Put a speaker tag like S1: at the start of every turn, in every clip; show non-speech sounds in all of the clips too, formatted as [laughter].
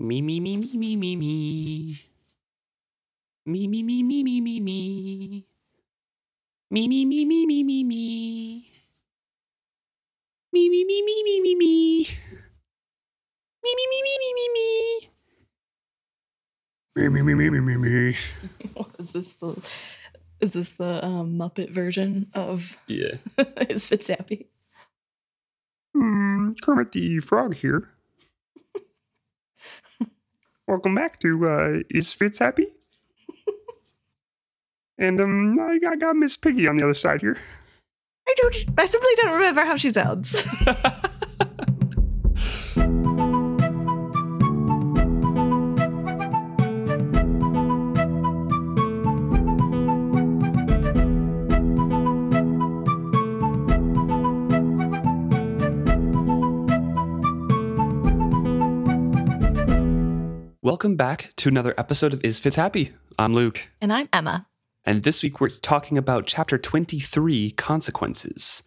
S1: Me, me, me, me, me, me, me. Me, me, me, me, me, me, me. Me, me, me, me, me, me, me. Me, me, me, me, me, me, me. Me, me, me, me, me, me, me. Me, me, me, me, me, me, me.
S2: is this the is this the um, Muppet version of
S1: Yeah.
S2: is Fitz happy?
S1: Hmm, Kermit the Frog here. Welcome back to uh, Is Fitz Happy? [laughs] and um, I got, I got Miss Piggy on the other side here.
S2: I don't. I simply don't remember how she sounds. [laughs]
S1: Welcome back to another episode of Is Fitz Happy? I'm Luke,
S2: and I'm Emma.
S1: and this week we're talking about chapter 23 Consequences.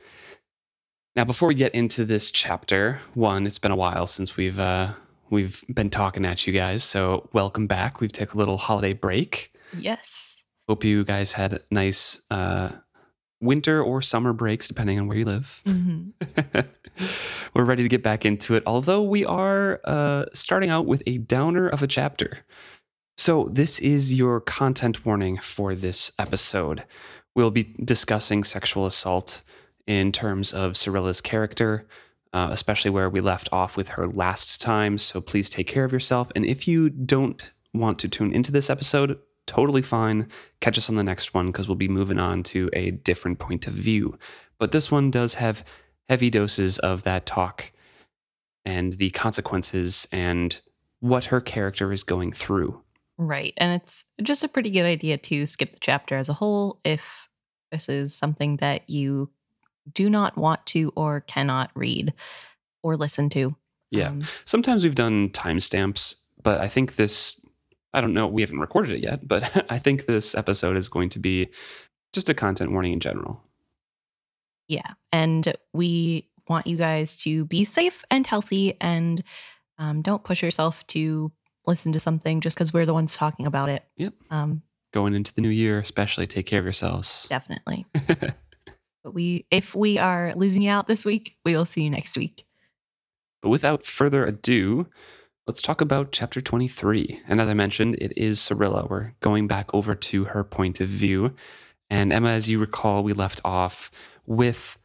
S1: Now, before we get into this chapter, one, it's been a while since we've uh, we've been talking at you guys, so welcome back. We've taken a little holiday break.
S2: Yes.
S1: Hope you guys had nice uh, winter or summer breaks, depending on where you live.
S2: hmm [laughs] [laughs]
S1: We're ready to get back into it, although we are uh, starting out with a downer of a chapter. So, this is your content warning for this episode. We'll be discussing sexual assault in terms of Serilla's character, uh, especially where we left off with her last time. So, please take care of yourself. And if you don't want to tune into this episode, totally fine. Catch us on the next one because we'll be moving on to a different point of view. But this one does have heavy doses of that talk and the consequences and what her character is going through.
S2: Right, and it's just a pretty good idea to skip the chapter as a whole if this is something that you do not want to or cannot read or listen to.
S1: Yeah.
S2: Um,
S1: Sometimes we've done timestamps, but I think this, I don't know, we haven't recorded it yet, but [laughs] I think this episode is going to be just a content warning in general.
S2: Yeah. And we want you guys to be safe and healthy and um, don't push yourself to listen to something just because we're the ones talking about it.
S1: Yep.
S2: Um,
S1: Going into the new year, especially, take care of yourselves.
S2: definitely. [laughs] but we, if we are losing you out this week, we will see you next week.
S1: But without further ado, let's talk about chapter 23. And as I mentioned, it is Serilla. We're going back over to her point of view. And Emma, as you recall, we left off with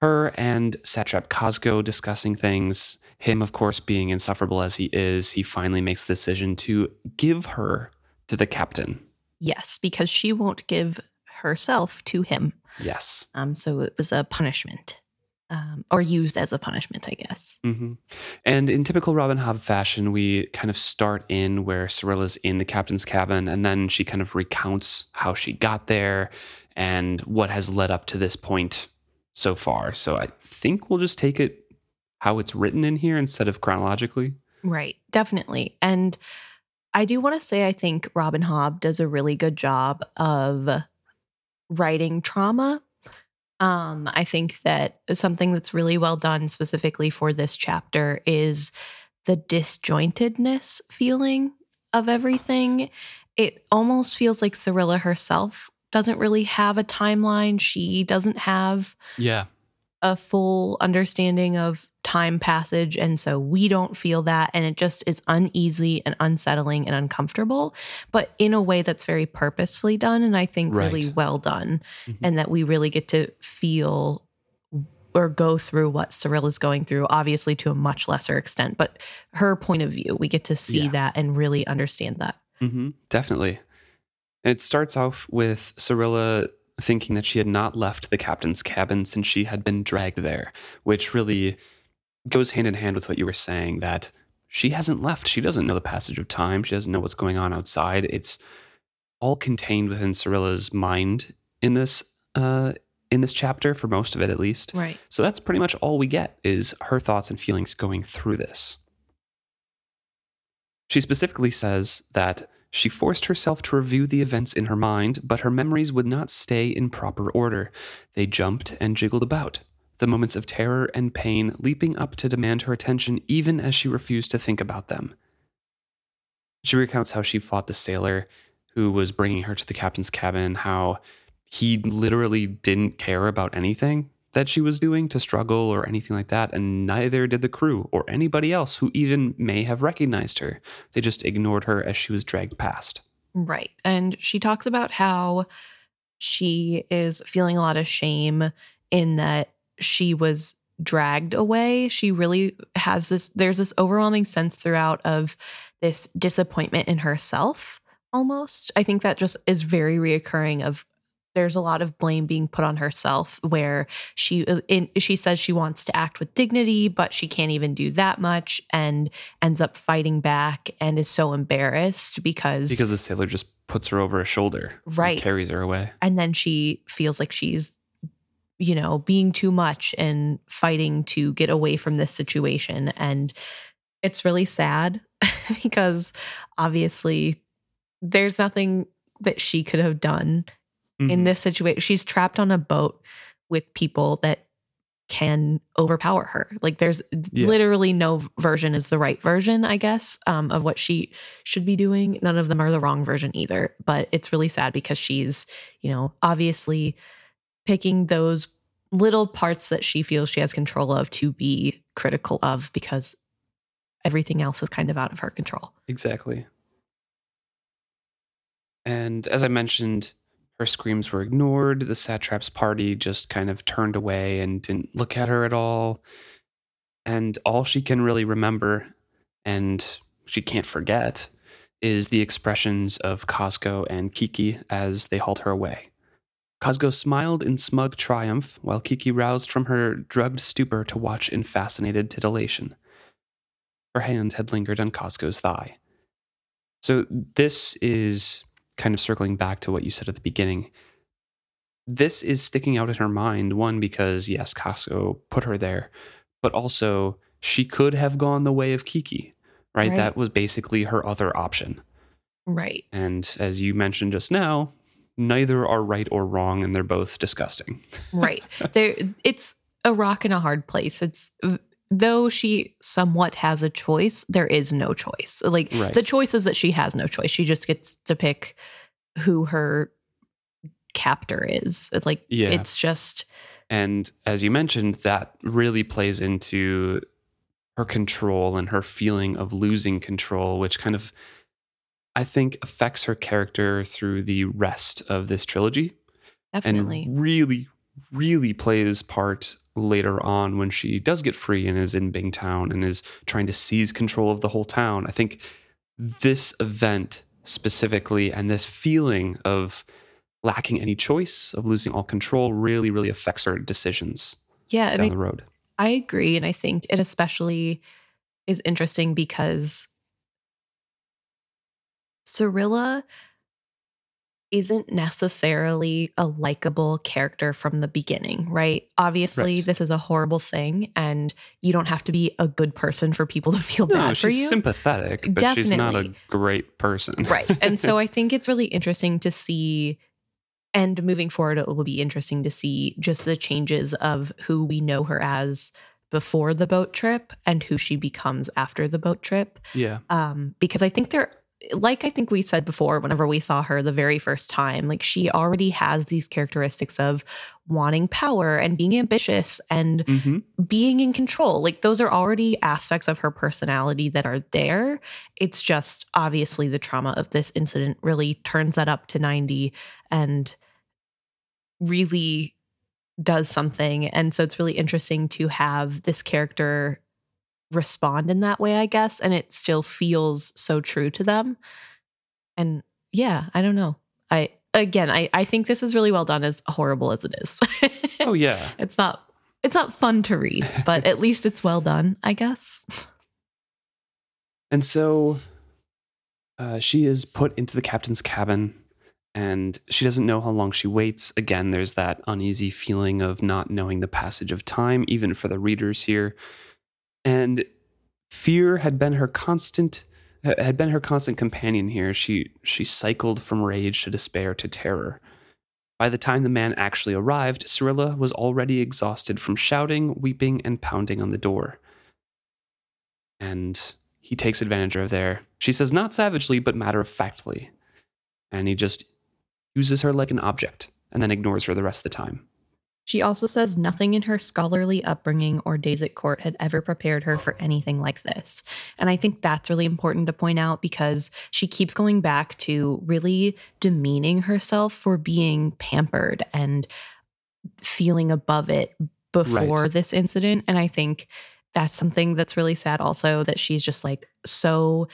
S1: her and Satrap Cosgo discussing things. Him, of course, being insufferable as he is, he finally makes the decision to give her to the captain.
S2: Yes, because she won't give herself to him.
S1: Yes.
S2: Um, so it was a punishment, um, or used as a punishment, I guess.
S1: hmm And in typical Robin Hobb fashion, we kind of start in where Serilla's in the captain's cabin, and then she kind of recounts how she got there and what has led up to this point so far. So I think we'll just take it how it's written in here instead of chronologically.
S2: Right, definitely. And I do want to say I think Robin Hobb does a really good job of writing trauma. Um, I think that something that's really well done specifically for this chapter is the disjointedness feeling of everything. It almost feels like Serilla herself doesn't really have a timeline. She doesn't have
S1: Yeah.
S2: a full understanding of time passage and so we don't feel that and it just is uneasy and unsettling and uncomfortable but in a way that's very purposefully done and i think really well done
S1: Mhm.
S2: and that we really get to feel or go through what Cyril is going through obviously to a much lesser extent but her point of view we get to see
S1: Yeah.
S2: that and really understand that
S1: hmm Definitely. It starts off with Serilla thinking that she had not left the captain's cabin since she had been dragged there, which really goes hand in hand with what you were saying that she hasn't left. She doesn't know the passage of time. She doesn't know what's going on outside. It's all contained within Serilla's mind in this uh, in this chapter for most of it, at least.
S2: right
S1: So that's pretty much all we get is her thoughts and feelings going through this. She specifically says that she forced herself to review the events in her mind, but her memories would not stay in proper order. They jumped and jiggled about, the moments of terror and pain leaping up to demand her attention even as she refused to think about them. She recounts how she fought the sailor who was bringing her to the captain's cabin, how he literally didn't care about anything that she was doing to struggle or anything like that, and neither did the crew or anybody else who even may have recognized her. They just ignored her as she was dragged past.
S2: Right. And she talks about how she is feeling a lot of shame in that she was dragged away. She really has this, there's this overwhelming sense throughout of this disappointment in herself almost. I think that just is very reoccurring of there's a lot of blame being put on herself where she uh, in, she says she wants to act with dignity but she can't even do that much and ends up fighting back and is so embarrassed because
S1: because the sailor just puts her over a shoulder
S2: right.
S1: carries her away.
S2: And then she feels like she's you know being too much and fighting to get away from this situation. And it's really sad [laughs] because obviously there's nothing that she could have done mm-hmm. in this situation. She's trapped on a boat with people that can overpower her. Like there's yeah. literally no version is the right version, I guess, um, of what she should be doing. None of them are the wrong version either. But it's really sad because she's, you know, obviously picking those little parts that she feels she has control of to be critical of because everything else is kind of out of her control.
S1: Exactly. And as I mentioned, her screams were ignored. The satrap's party just kind of turned away and didn't look at her at all. And all she can really remember, and she can't forget, is the expressions of Cosgo and Kiki as they hauled her away. Cosgo smiled in smug triumph, while Kiki roused from her drugged stupor to watch in fascinated titillation. Her hand had lingered on Cosgo's thigh. So, this is kind of circling back to what you said at the beginning, this is sticking out in her mind. One, because yes, Cosgo put her there, but also she could have gone the way of Kiki, right? right? That was basically her other option.
S2: Right.
S1: And as you mentioned just now, neither are right or wrong, and they're both disgusting. [laughs]
S2: right. There, it's a rock and a hard place. It's though she somewhat has a choice, there is no choice. Like right. the choice is that she has no choice. She just gets to pick who her captor is. Like yeah. it's just
S1: and as you mentioned, that really plays into her control and her feeling of losing control, which kind of I think affects her character through the rest of this trilogy.
S2: Definitely.
S1: And really, really plays part later on when she does get free and is in Bingtown and is trying to seize control of the whole town. I think this event specifically and this feeling of lacking any choice, of losing all control, really, really affects her decisions
S2: yeah,
S1: down I, the road.
S2: I agree. And I think it especially is interesting because Serilla isn't necessarily a likable character from the beginning, right? Obviously, right. this is a horrible thing, and you don't have to be a good person for people [laughs] to feel
S1: no,
S2: bad for you.
S1: She's sympathetic, but Definitely. she's not a great person.
S2: right. And so I [laughs] think it's really interesting to see, and moving forward, it will be interesting to see just the changes of who we know her as before the boat trip and who she becomes after the boat trip.
S1: Yeah.
S2: Um, because I think there like I think we said before, whenever we saw her the very first time, like she already has these characteristics of wanting power and being ambitious and mm-hmm. being in control. Like those are already aspects of her personality that are there. It's just obviously the trauma of this incident really turns that up to 90 and really does something. And so it's really interesting to have this character respond in that way, I guess. And it still feels so true to them. And yeah, I don't know. I, again, I, I think this is really well done as horrible as it is.
S1: oh yeah. [laughs]
S2: It's not, it's not fun to read, but at least it's well done, I guess.
S1: And so uh, she is put into the captain's cabin and she doesn't know how long she waits. Again, there's that uneasy feeling of not knowing the passage of time, even for the readers here and fear had been her constant had been her constant companion here. She she cycled from rage to despair to terror. By the time the man actually arrived, Serilla was already exhausted from shouting, weeping, and pounding on the door. And he takes advantage of there. She says not savagely, but matter of factly. And he just uses her like an object and then ignores her the rest of the time.
S2: She also says nothing in her scholarly upbringing or days at court had ever prepared her for anything like this. And I think that's really important to point out because she keeps going back to really demeaning herself for being pampered and feeling above it before
S1: Right.
S2: this incident. And I think that's something that's really sad also that she's just like so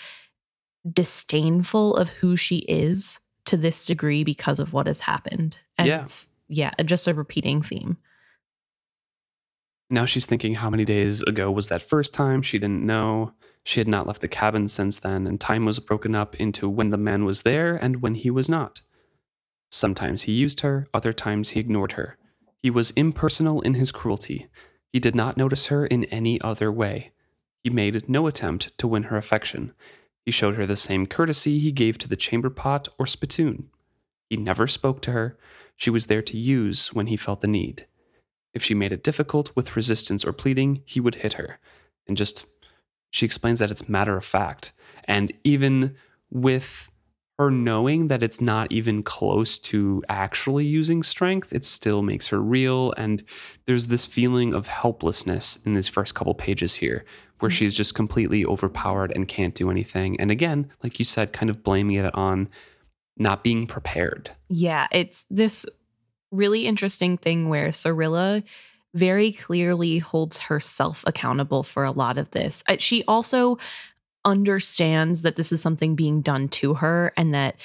S2: disdainful of who she is to this degree because of what has happened. And
S1: Yeah.
S2: it's- yeah, just a repeating theme.
S1: Now she's thinking how many days ago was that first time? She didn't know. She had not left the cabin since then, and time was broken up into when the man was there and when he was not. Sometimes he used her, other times he ignored her. He was impersonal in his cruelty. He did not notice her in any other way. He made no attempt to win her affection. He showed her the same courtesy he gave to the chamber pot or spittoon. He never spoke to her. She was there to use when he felt the need. If she made it difficult with resistance or pleading, he would hit her. And just, she explains that it's matter of fact. And even with her knowing that it's not even close to actually using strength, it still makes her real. And there's this feeling of helplessness in these first couple pages here, where mm-hmm. she's just completely overpowered and can't do anything. And again, like you said, kind of blaming it on not being prepared.
S2: Yeah, it's this really interesting thing where Serilla very clearly holds herself accountable for a lot of this. Uh, She also understands that this is something being done to her and that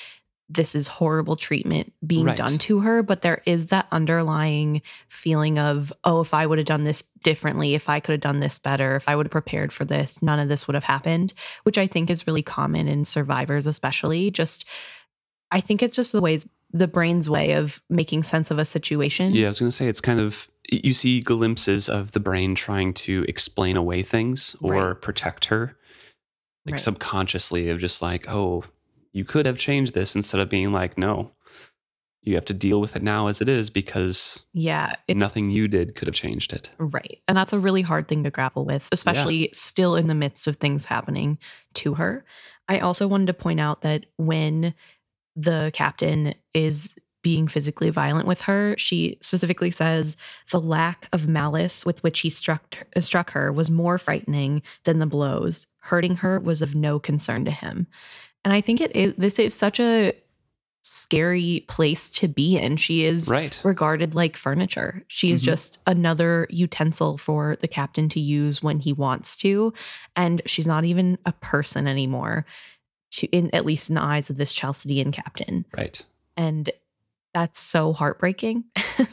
S2: this is horrible treatment being
S1: Right.
S2: done to her, but there is that underlying feeling of, oh, if I would have done this differently, if I could have done this better, if I would have prepared for this, none of this would have happened, which I think is really common in survivors, especially. Just, I think it's just the ways, the brain's way of making sense of a situation.
S1: Yeah, I was going to say it's kind of you see glimpses of the brain trying to explain away things or
S2: Right.
S1: protect her, like
S2: Right.
S1: subconsciously of just like, oh, you could have changed this instead of being like, no, you have to deal with it now as it is because
S2: Yeah.
S1: nothing you did could have changed it.
S2: Right. And that's a really hard thing to grapple with, especially still in the midst of things happening to her. I also wanted to point out that when the captain is being physically violent with her, she specifically says the lack of malice with which he struck struck her was more frightening than the blows. Hurting her was of no concern to him. And I think it is this is such a scary place to be in. She is
S1: Right.
S2: regarded like furniture. She is
S1: Mhm.
S2: just another utensil for the captain to use when he wants to, and she's not even a person anymore. To in at least in the eyes of this Chalcedean captain,
S1: Right.
S2: and that's so heartbreaking. [laughs]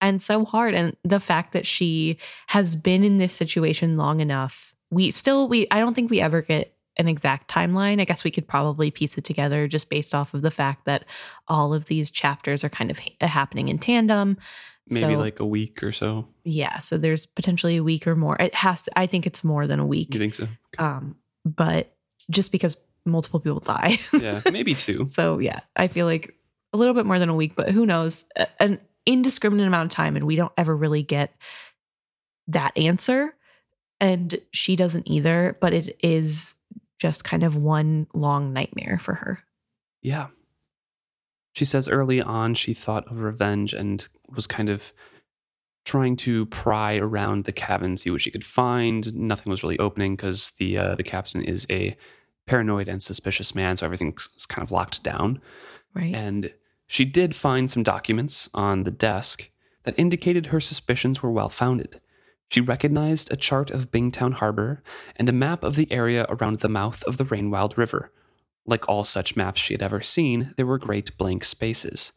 S2: And so hard. And the fact that she has been in this situation long enough, we still, we, I don't think we ever get an exact timeline. I guess we could probably piece it together just based off of the fact that all of these chapters are kind of ha- happening in tandem.
S1: Maybe
S2: So-
S1: like a week or so.
S2: Yeah, so there's potentially a week or more. It has to, I think it's more than a week.
S1: You think so?
S2: Um, but just because multiple people die. [laughs]
S1: Yeah, maybe two.
S2: so yeah, I feel like a little bit more than a week, but who knows? An indiscriminate amount of time, and we don't ever really get that answer. And she doesn't either, but it is just kind of one long nightmare for her.
S1: Yeah. She says early on she thought of revenge and was kind of trying to pry around the cabin, see what she could find. Nothing was really opening because the uh, the captain is a paranoid and suspicious man, so everything's kind of locked down.
S2: Right.
S1: And she did find some documents on the desk that indicated her suspicions were well founded. She recognized a chart of Bingtown Harbor and a map of the area around the mouth of the Rainwild River. Like all such maps she had ever seen, there were great blank spaces.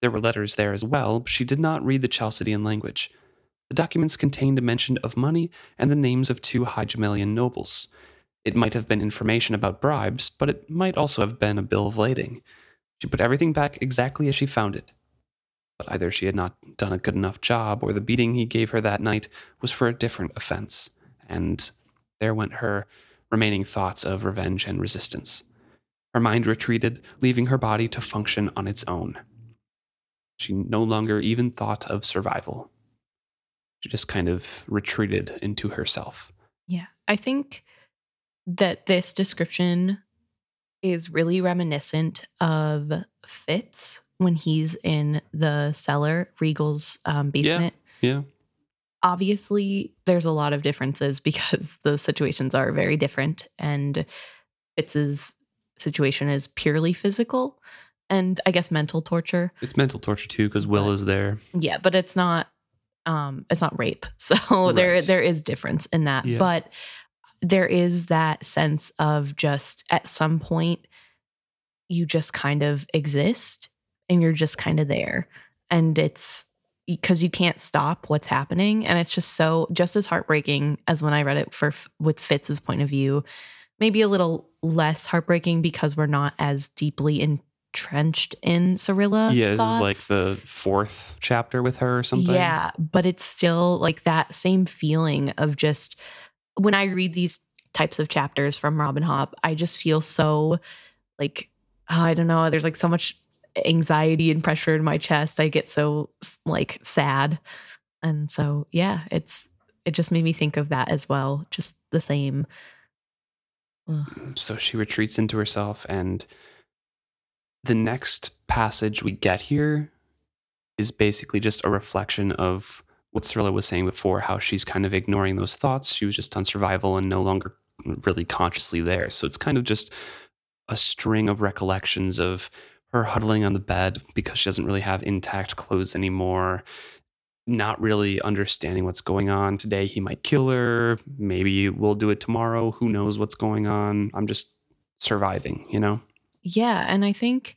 S1: There were letters there as well, but she did not read the Chalcedean language. The documents contained a mention of money and the names of two High nobles. It might have been information about bribes, but it might also have been a bill of lading. She put everything back exactly as she found it. But either she had not done a good enough job, or the beating he gave her that night was for a different offense. And there went her remaining thoughts of revenge and resistance. Her mind retreated, leaving her body to function on its own. She no longer even thought of survival. She just kind of retreated into herself.
S2: Yeah. I think that this description is really reminiscent of Fitz when he's in the cellar, Regal's um, basement.
S1: Yeah.
S2: Obviously, there's a lot of differences [laughs] because the situations are very different, and Fitz's situation is purely physical and I guess mental torture.
S1: It's mental torture too because Will is there.
S2: Yeah, but it's not um it's not rape. [laughs] So there there is difference in that.
S1: Yeah.
S2: But there is that sense of just at some point you just kind of exist and you're just kind of there. And it's because you can't stop what's happening. And it's just so just as heartbreaking as when I read it for with Fitz's point of view maybe a little less heartbreaking because we're not as deeply entrenched in Serilla's
S1: yeah, this is like the fourth chapter with her or something.
S2: Yeah, but it's still like that same feeling of just when I read these types of chapters from Robin Hobb, I just feel so like oh, I don't know, there's like so much anxiety and pressure in my chest. I get so like sad. And so yeah, it's it just made me think of that as well, just the same. Ugh.
S1: So she retreats into herself, and the next passage we get here is basically just a reflection of what Serilla was saying before, how she's kind of ignoring those thoughts. She was just on survival and no longer really consciously there. So it's kind of just a string of recollections of her huddling on the bed because she doesn't really have intact clothes anymore. Not really understanding what's going on today. He might kill her. Maybe we'll do it tomorrow. Who knows what's going on? I'm just surviving, you know?
S2: Yeah, and I think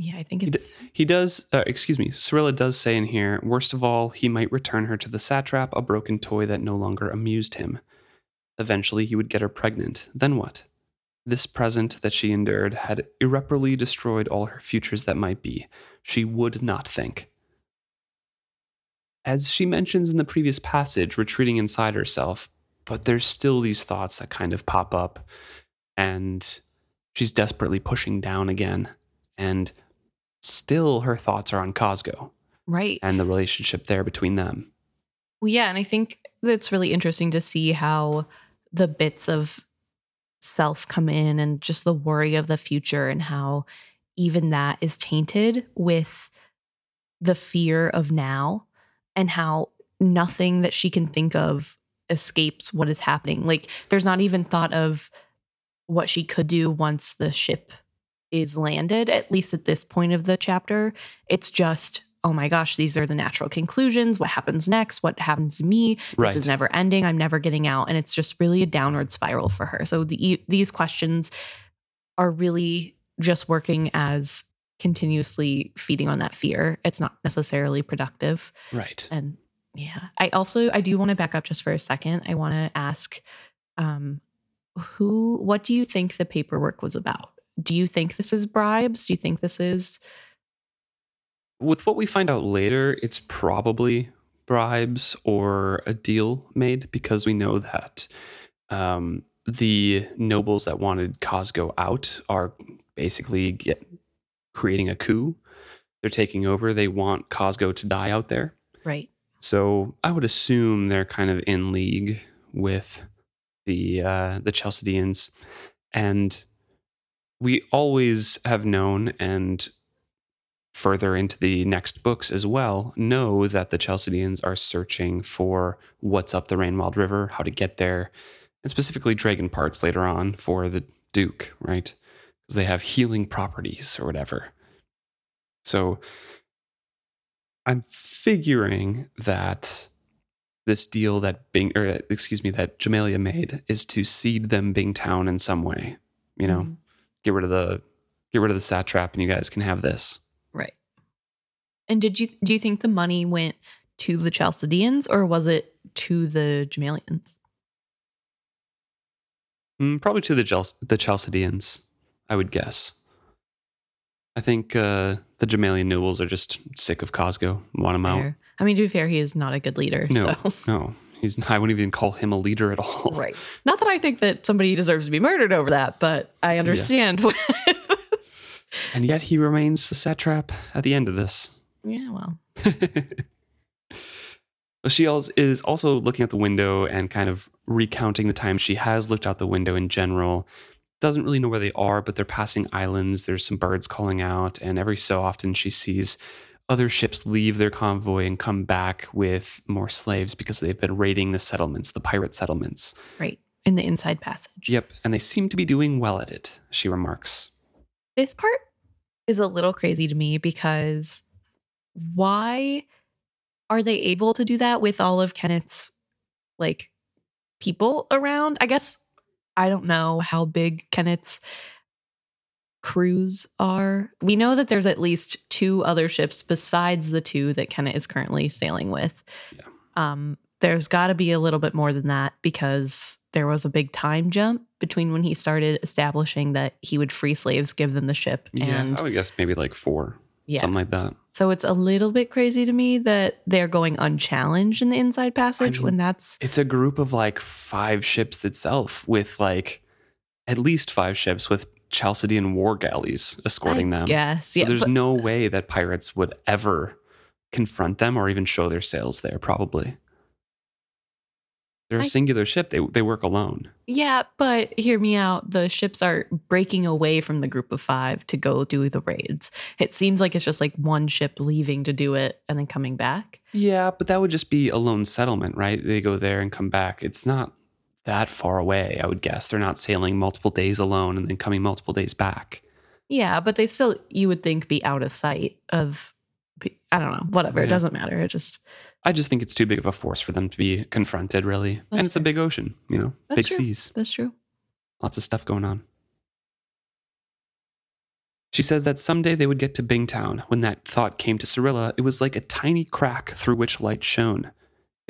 S2: yeah, I think
S1: He d-
S2: it's
S1: He does, uh, excuse me, Serilla does say in here, worst of all, he might return her to the satrap, a broken toy that no longer amused him. Eventually, he would get her pregnant. Then what? This present that she endured had irreparably destroyed all her futures that might be. She would not think. As she mentions in the previous passage, retreating inside herself, but there's still these thoughts that kind of pop up, and she's desperately pushing down again. And still her thoughts are on Cosgo
S2: right.
S1: and the relationship there between them.
S2: Well, yeah, and I think it's really interesting to see how the bits of self come in and just the worry of the future and how even that is tainted with the fear of now and how nothing that she can think of escapes what is happening. Like there's not even thought of what she could do once the ship is landed, at least at this point of the chapter. It's just, oh my gosh, these are the natural conclusions. What happens next? What happens to me? This is never ending. I'm never getting out. And it's just really a downward spiral for her. So the, these questions are really just working as continuously feeding on that fear. It's not necessarily productive.
S1: Right.
S2: And yeah, I also I do want to back up just for a second. I want to ask um who what do you think the paperwork was about? Do you think this is bribes? Do you think this is
S1: With what we find out later, it's probably bribes or a deal made because we know that um, the nobles that wanted Cosgo out are basically get, creating a coup. They're taking over. They want Cosgo to die out there.
S2: right?
S1: So I would assume they're kind of in league with the uh, the Chalcedeans, and we always have known, and further into the next books as well, know that the Chalcedeans are searching for what's up the Rainwild River, how to get there, and specifically dragon parts later on for the Duke, right? Because they have healing properties or whatever. So I'm figuring that this deal that Bing, or excuse me, that Jamaillia made is to cede them Bingtown in some way. You know,
S2: Mhm.
S1: Get rid of the get rid of the satrap, and you guys can have this.
S2: Right. And did you do you think the money went to the Chalcedeans or was it to the Jamaillians?
S1: Mm, probably to the Chal- the Chalcedeans, I would guess. I think uh, the Jamaillian nobles are just sick of Cosgo, want him out.
S2: I mean, to be fair, he is not a good leader.
S1: No,
S2: So.
S1: no, [laughs] he's. I wouldn't even call him a leader at all.
S2: Right. Not that I think that somebody deserves to be murdered over that, but I understand. [laughs]
S1: And yet he remains the satrap at the end of this.
S2: yeah, well. [laughs]
S1: She is also looking out the window and kind of recounting the time she has looked out the window in general. Doesn't really know where they are, but they're passing islands. There's some birds calling out, and every so often she sees other ships leave their convoy and come back with more slaves because they've been raiding the settlements, the pirate settlements.
S2: Right. In the inside passage.
S1: Yep. And they seem to be doing well at it, she remarks.
S2: This part is a little crazy to me because why are they able to do that with all of Kennit's like people around? I guess I don't know how big Kennit's crews are. We know that there's at least two other ships besides the two that Kennit is currently sailing with. Yeah. Um, there's got to be a little bit more than that because there was a big time jump between when he started establishing that he would free slaves, give them the ship.
S1: Yeah, and, I would guess maybe like four. Yeah. Something like that.
S2: So it's a little bit crazy to me that they're going unchallenged in the inside passage I mean, when that's
S1: it's a group of like five ships itself with like at least five ships with Chalcedean war galleys escorting
S2: I
S1: them.
S2: Yes.
S1: So
S2: yeah,
S1: there's but, no way that pirates would ever confront them or even show their sails there, probably. They're a I, singular ship. They they work alone.
S2: Yeah, but hear me out. The ships are breaking away from the group of five to go do the raids. It seems like it's just like one ship leaving to do it and then coming back.
S1: Yeah, but that would just be a lone settlement, right? They go there and come back. It's not that far away, I would guess. They're not sailing multiple days alone and then coming multiple days back.
S2: Yeah, but they still you would think be out of sight of I don't know, whatever. Yeah. It doesn't matter. It just
S1: I just think it's too big of a force for them to be confronted, really. That's and it's true. a big ocean, you know, That's big
S2: true.
S1: seas.
S2: That's true.
S1: Lots of stuff going on. She says that someday they would get to Bingtown. When that thought came to Serilla, it was like a tiny crack through which light shone.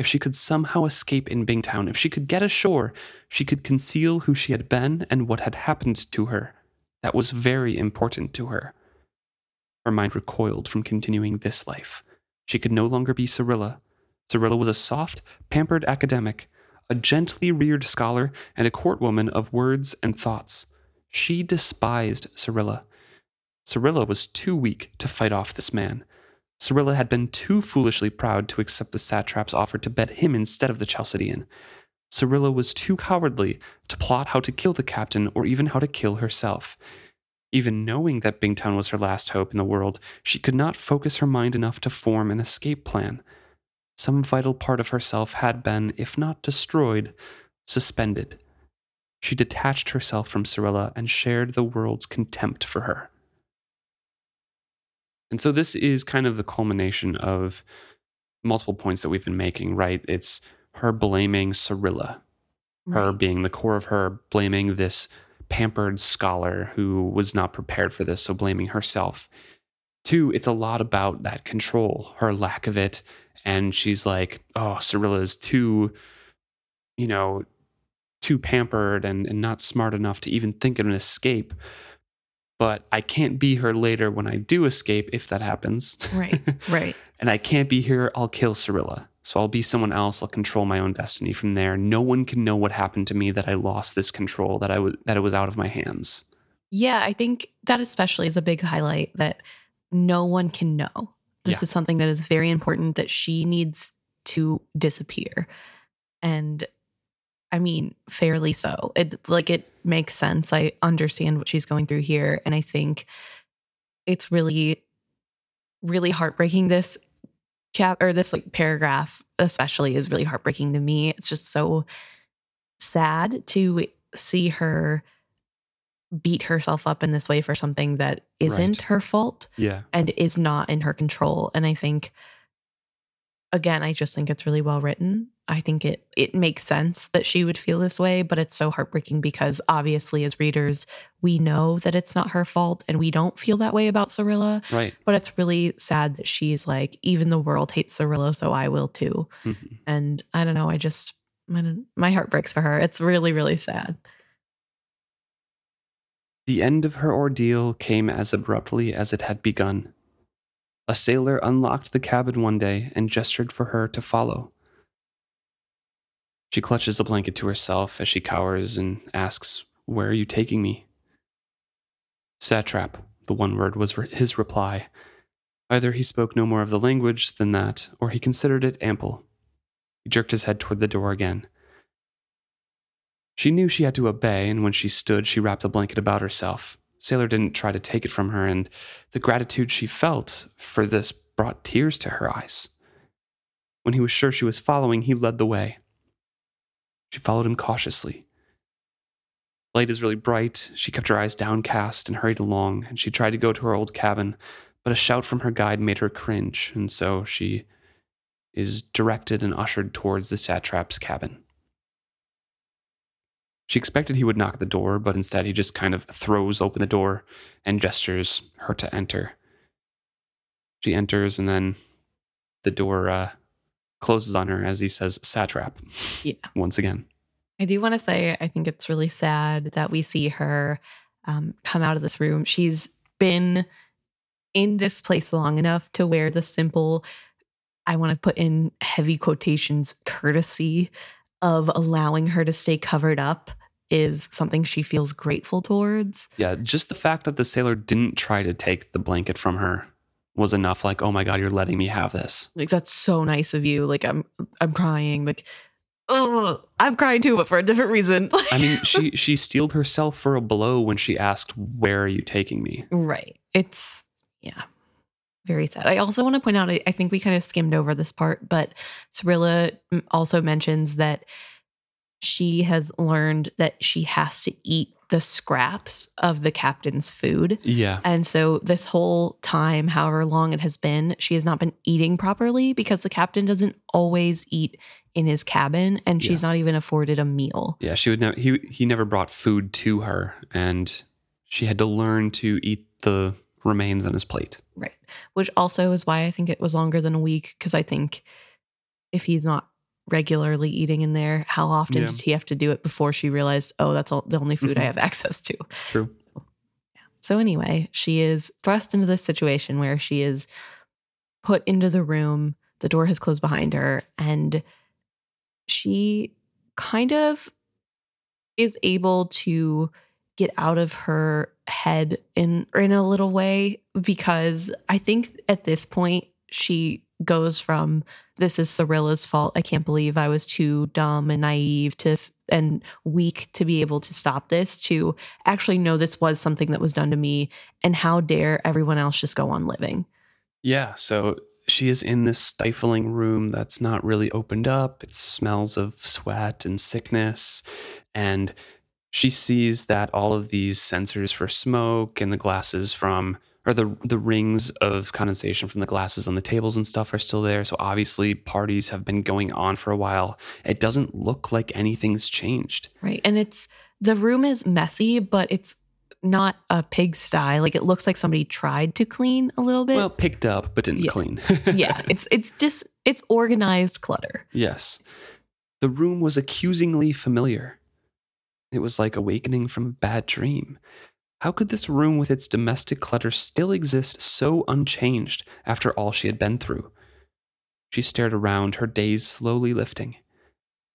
S1: If she could somehow escape in Bingtown, if she could get ashore, she could conceal who she had been and what had happened to her. That was very important to her. Her mind recoiled from continuing this life. She could no longer be Serilla. Serilla was a soft, pampered academic, a gently reared scholar, and a courtwoman of words and thoughts. She despised Serilla. Serilla was too weak to fight off this man. Serilla had been too foolishly proud to accept the satrap's offer to bet him instead of the Chalcedean. Serilla was too cowardly to plot how to kill the captain or even how to kill herself. Even knowing that Bingtown was her last hope in the world, she could not focus her mind enough to form an escape plan. Some vital part of herself had been, if not destroyed, suspended. She detached herself from Serilla and shared the world's contempt for her. And so this is kind of the culmination of multiple points that we've been making, right? It's her blaming Serilla, right. her being the core of her, blaming this pampered scholar who was not prepared for this, so blaming herself. Two, it's a lot about that control, her lack of it. And she's like, oh, Serilla is too, you know, too pampered and, and not smart enough to even think of an escape. But I can't be her later when I do escape, if that happens.
S2: Right, [laughs] right.
S1: and I can't be here, I'll kill Serilla. So I'll be someone else. I'll control my own destiny from there. No one can know what happened to me that I lost this control, that I was that it was out of my hands.
S2: Yeah, I think that especially is a big highlight that no one can know. This yeah. is something that is very important that she needs to disappear. And I mean, fairly so. It like it makes sense. I understand what she's going through here and I think it's really really heartbreaking this chap or this like paragraph especially is really heartbreaking to me. It's just so sad to see her beat herself up in this way for something that isn't right. her fault
S1: yeah
S2: and is not in her control and i think again i just think it's really well written. I think it it makes sense that she would feel this way but it's so heartbreaking because obviously as readers we know that it's not her fault and we don't feel that way about Serilla
S1: right.
S2: but it's really sad that she's like even the world hates Serilla so i will too. Mm-hmm. and i don't know i just my, my heart breaks for her. It's really really sad.
S1: The end of her ordeal came as abruptly as it had begun. A sailor unlocked the cabin one day and gestured for her to follow. She clutches the blanket to herself as she cowers and asks, Where are you taking me? Satrap, the one word was his reply. Either he spoke no more of the language than that, or he considered it ample. He jerked his head toward the door again. She knew she had to obey, and when she stood, she wrapped a blanket about herself. Sailor didn't try to take it from her, and the gratitude she felt for this brought tears to her eyes. When he was sure she was following, he led the way. She followed him cautiously. Light is really bright. She kept her eyes downcast and hurried along, and she tried to go to her old cabin, but a shout from her guide made her cringe, and so she is directed and ushered towards the satrap's cabin. She expected he would knock the door, but instead he just kind of throws open the door and gestures her to enter. She enters, and then the door uh, closes on her as he says satrap.
S2: Yeah.
S1: Once again.
S2: I do want to say, I think it's really sad that we see her um, come out of this room. She's been in this place long enough to wear the simple, I want to put in heavy quotations, courtesy of allowing her to stay covered up is something she feels grateful towards.
S1: Yeah, just the fact that the sailor didn't try to take the blanket from her was enough like, "Oh my god, you're letting me have this."
S2: Like that's so nice of you. Like I'm I'm crying. Like oh, I'm crying too, but for a different reason. [laughs]
S1: I mean, she she steeled herself for a blow when she asked, "Where are you taking me?"
S2: right. It's yeah. Very sad. I also want to point out, I, I think we kind of skimmed over this part, but Serilla also mentions that she has learned that she has to eat the scraps of the captain's food.
S1: Yeah.
S2: And so this whole time, however long it has been, she has not been eating properly because the captain doesn't always eat in his cabin and she's not even afforded a meal.
S1: Yeah, she would never he he never brought food to her and she had to learn to eat the remains on his plate.
S2: Right. Which also is why I think it was longer than a week because I think if he's not regularly eating in there, how often
S1: Yeah.
S2: did he have to do it before she realized, oh, that's all, the only food I
S1: Mhm.
S2: have access to?
S1: True.
S2: So, anyway, she is thrust into this situation where she is put into the room, the door has closed behind her, and she kind of is able to get out of her head in in a little way because I think at this point she goes from this is Serilla's fault. I can't believe I was too dumb and naive to and weak to be able to stop this to actually know this was something that was done to me and how dare everyone else just go on living.
S1: Yeah, so she is in this stifling room that's not really opened up. It smells of sweat and sickness. And she sees that all of these censers for smoke and the glasses from, or the, the rings of condensation from the glasses on the tables and stuff are still there. So obviously, parties have been going on for a while. It doesn't look like anything's changed.
S2: Right. And it's the room is messy, but it's not a pigsty. Like it looks like somebody tried to clean a little bit.
S1: Well, picked up, but didn't
S2: Yeah.
S1: clean. [laughs]
S2: yeah, [laughs] it's it's just it's organized clutter.
S1: Yes. The room was accusingly familiar. It was like awakening from a bad dream. How could this room with its domestic clutter still exist so unchanged after all she had been through? She stared around, her daze slowly lifting.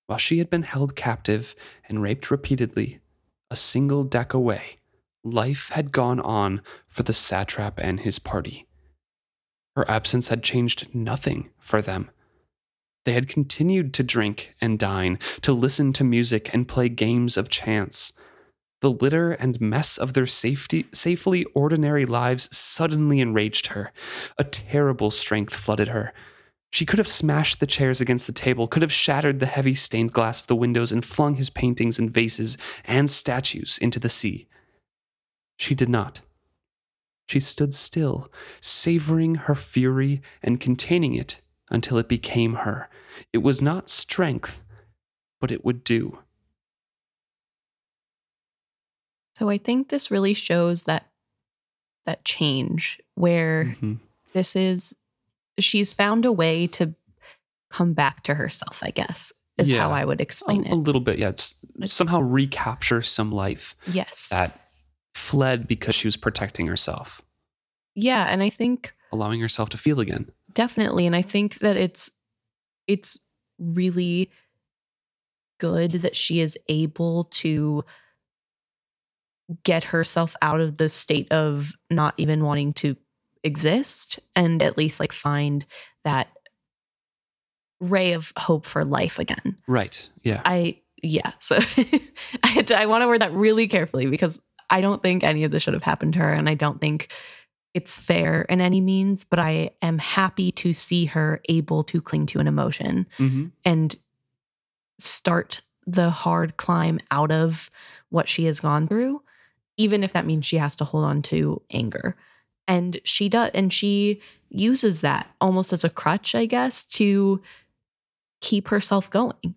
S1: While she had been held captive and raped repeatedly, a single deck away, life had gone on for the satrap and his party. Her absence had changed nothing for them. They had continued to drink and dine, to listen to music and play games of chance. The litter and mess of their safety, safely ordinary lives suddenly enraged her. A terrible strength flooded her. She could have smashed the chairs against the table, could have shattered the heavy stained glass of the windows, and flung his paintings and vases and statues into the sea. She did not. She stood still, savoring her fury and containing it until it became her. It was not strength, but it would do.
S2: So I think this really shows that that change where
S1: Mhm.
S2: this is she's found a way to come back to herself, I guess. Is
S1: Yeah.
S2: how I would explain
S1: a
S2: it.
S1: A little bit, yeah. It's somehow recapture some life
S2: Yes.
S1: that fled because she was protecting herself,
S2: Yeah, and I think
S1: allowing herself to feel again.
S2: definitely and I think that it's it's really good that she is able to get herself out of the state of not even wanting to exist and at least like find that ray of hope for life again.
S1: Right. Yeah.
S2: I yeah. So [laughs] I had to, I want to word that really carefully because I don't think any of this should have happened to her, and I don't think it's fair in any means. But I am happy to see her able to cling to an emotion
S1: hmm
S2: and start the hard climb out of what she has gone through, even if that means she has to hold on to anger. And she does, and she uses that almost as a crutch, I guess, to keep herself going,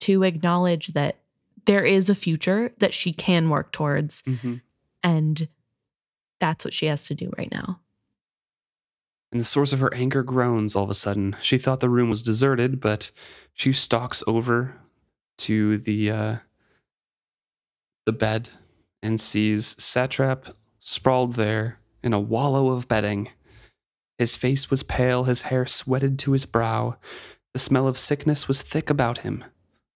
S2: to acknowledge that there is a future that she can work towards.
S1: hmm
S2: And that's what she has to do right now.
S1: And the source of her anger groans all of a sudden. She thought the room was deserted, but she stalks over to the uh, the bed and sees Satrap sprawled there in a wallow of bedding. His face was pale, his hair sweated to his brow. The smell of sickness was thick about him.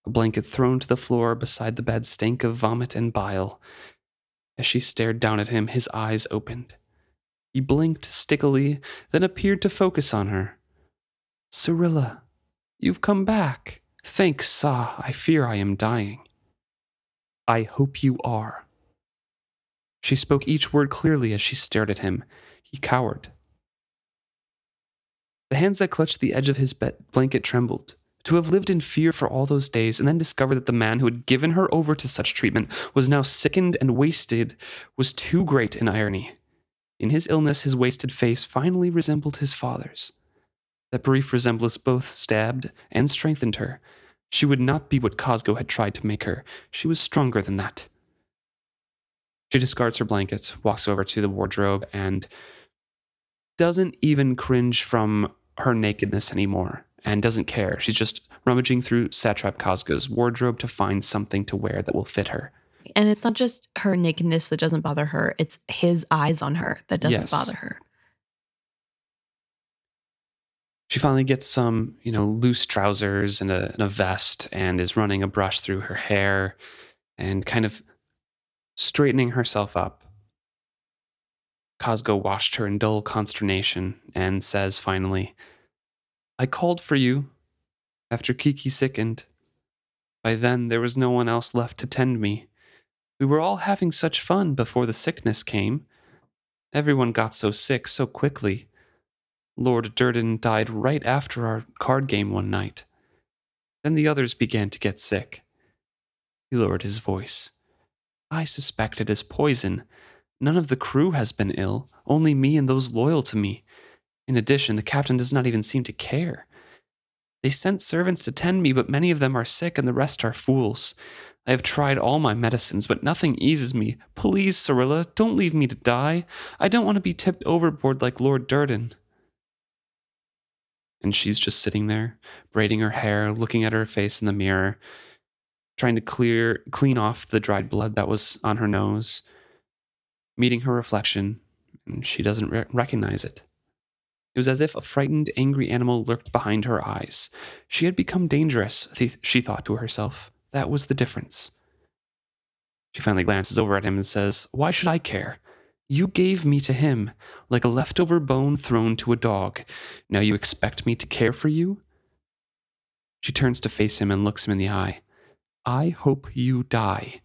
S1: A blanket thrown to the floor beside the bed stank of vomit and bile. As she stared down at him, his eyes opened. He blinked stickily, then appeared to focus on her. Serilla, you've come back. Thanks, Sa. I fear I am dying. I hope you are. She spoke each word clearly as she stared at him. He cowered. The hands that clutched the edge of his blanket trembled. To have lived in fear for all those days and then discover that the man who had given her over to such treatment was now sickened and wasted was too great an irony. In his illness, his wasted face finally resembled his father's. That brief resemblance both stabbed and strengthened her. She would not be what Cosgo had tried to make her. She was stronger than that. She discards her blankets, walks over to the wardrobe, and doesn't even cringe from her nakedness anymore and doesn't care. She's just rummaging through Satrap Cosgo's wardrobe to find something to wear that will fit her.
S2: And it's not just her nakedness that doesn't bother her, it's his eyes on her that doesn't
S1: Yes.
S2: bother her.
S1: She finally gets some, you know, loose trousers and a, and a vest and is running a brush through her hair and kind of straightening herself up. Cosgo watched her in dull consternation and says finally, I called for you after Kiki sickened. By then, there was no one else left to tend me. We were all having such fun before the sickness came. Everyone got so sick so quickly. Lord Durden died right after our card game one night. Then the others began to get sick. He lowered his voice. I suspect it is poison. None of the crew has been ill, only me and those loyal to me. In addition, the captain does not even seem to care. They sent servants to tend me, but many of them are sick and the rest are fools. I have tried all my medicines, but nothing eases me. Please, Serilla, don't leave me to die. I don't want to be tipped overboard like Lord Durden. And she's just sitting there, braiding her hair, looking at her face in the mirror, trying to clear clean off the dried blood that was on her nose, meeting her reflection, and she doesn't re- recognize it. It was as if a frightened, angry animal lurked behind her eyes. She had become dangerous, th- she thought to herself. That was the difference. She finally glances over at him and says, Why should I care? You gave me to him, like a leftover bone thrown to a dog. Now you expect me to care for you? She turns to face him and looks him in the eye. I hope you die.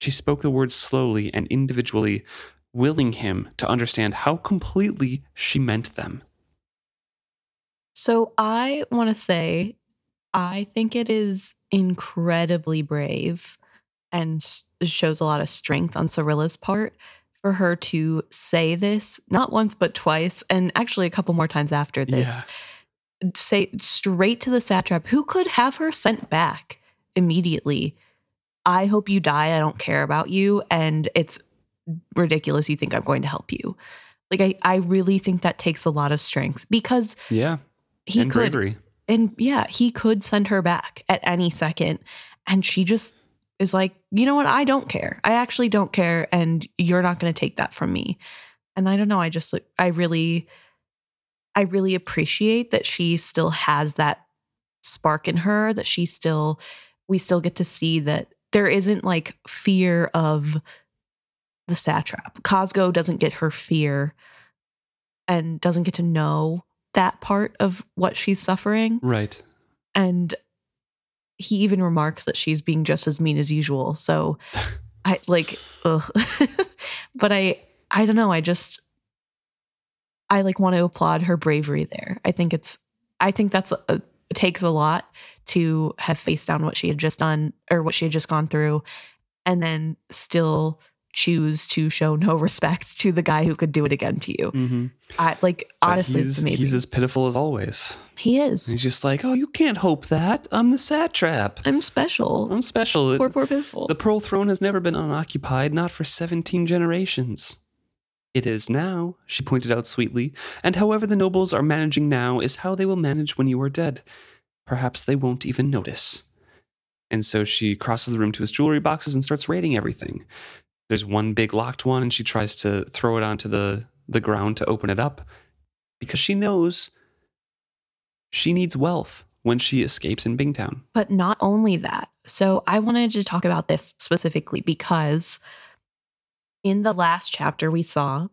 S1: She spoke the words slowly and individually, willing him to understand how completely she meant them.
S2: So I want to say, I think it is incredibly brave and shows a lot of strength on Serilla's part for her to say this, not once, but twice, and actually a couple more times after this. Say straight to the satrap who could have her sent back immediately. I hope you die. I don't care about you. And it's ridiculous you think I'm going to help you. Like, I, I really think that takes a lot of strength because
S1: Yeah.
S2: he
S1: and
S2: could
S1: bravery.
S2: and yeah, he could send her back at any second. And she just is like, you know what? I don't care. I actually don't care. And you're not going to take that from me. And I don't know. I just, I really, I really appreciate that she still has that spark in her, that she still, we still get to see that there isn't like fear of the satrap. Cosgo doesn't get her fear and doesn't get to know that part of what she's suffering.
S1: Right.
S2: And he even remarks that she's being just as mean as usual. So I like, ugh. [laughs] but I, I don't know. I just, I like want to applaud her bravery there. I think it's, I think that's a, takes a lot to have faced down what she had just done or what she had just gone through and then still choose to show no [laughs] respect to the guy who could do it again to you.
S1: Mm-hmm.
S2: I like honestly it's amazing.
S1: He's as pitiful as always.
S2: he is.
S1: He's just like, oh, you can't hope that. I'm the satrap.
S2: I'm special.
S1: I'm special.
S2: poor poor pitiful.
S1: The Pearl Throne has never been unoccupied, not for 17 generations. It is now, she pointed out sweetly, and however the nobles are managing now is how they will manage when you are dead. Perhaps they won't even notice. And so she crosses the room to his jewelry boxes and starts raiding everything. There's one big locked one, and she tries to throw it onto the, the ground to open it up because she knows she needs wealth when she escapes in Bingtown.
S2: But not only that. So I wanted to talk about this specifically because in the last chapter we saw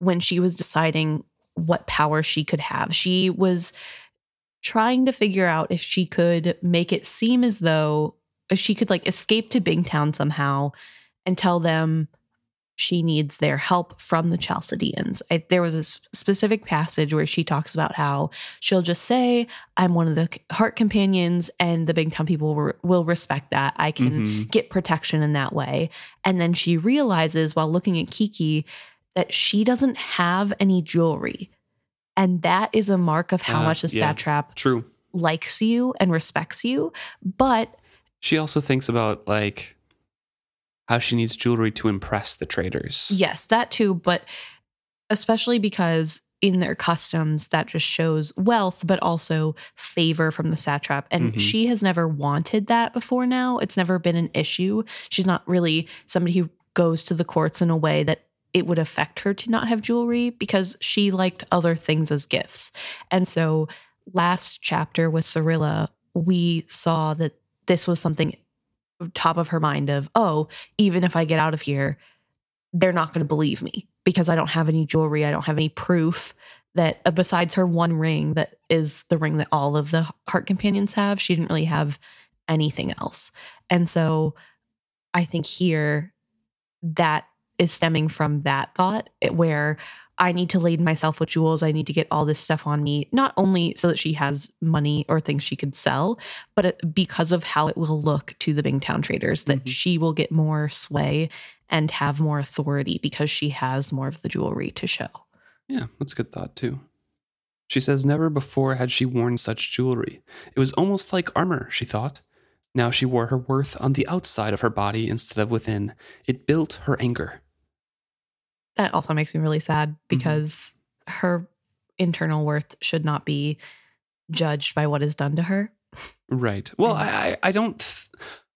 S2: when she was deciding what power she could have, she was trying to figure out if she could make it seem as though if she could like escape to Bingtown somehow and tell them she needs their help from the Chalcedeans. I, there was a specific passage where she talks about how she'll just say, I'm one of the heart companions, and the Big Bingtown people will, will respect that. I can
S1: Mhm.
S2: get protection in that way. And then she realizes while looking at Kiki that she doesn't have any jewelry. And that is a mark of how
S1: Ah,
S2: much the
S1: yeah.
S2: satrap
S1: True.
S2: likes you and respects you. But
S1: She also thinks about like how she needs jewelry to impress the traders.
S2: yes, that too. But especially because in their customs, that just shows wealth, but also favor from the satrap. And
S1: Mhm.
S2: she has never wanted that before now. It's never been an issue. She's not really somebody who goes to the courts in a way that it would affect her to not have jewelry because she liked other things as gifts. And so last chapter with Serilla, we saw that this was something top of her mind of, oh, even if I get out of here, they're not going to believe me because I don't have any jewelry. I don't have any proof that uh, besides her one ring that is the ring that all of the heart companions have, she didn't really have anything else. And so I think here that is stemming from that thought where I need to laden myself with jewels. I need to get all this stuff on me, not only so that she has money or things she could sell, but because of how it will look to the Bingtown traders, that
S1: Mhm.
S2: she will get more sway and have more authority because she has more of the jewelry to show.
S1: Yeah, that's a good thought too. She says never before had she worn such jewelry. It was almost like armor, she thought. Now she wore her worth on the outside of her body instead of within. It built her anger.
S2: That also makes me really sad mm-hmm. because her internal worth should not be judged by what is done to her.
S1: Right. Well. I, I, I don't. Th-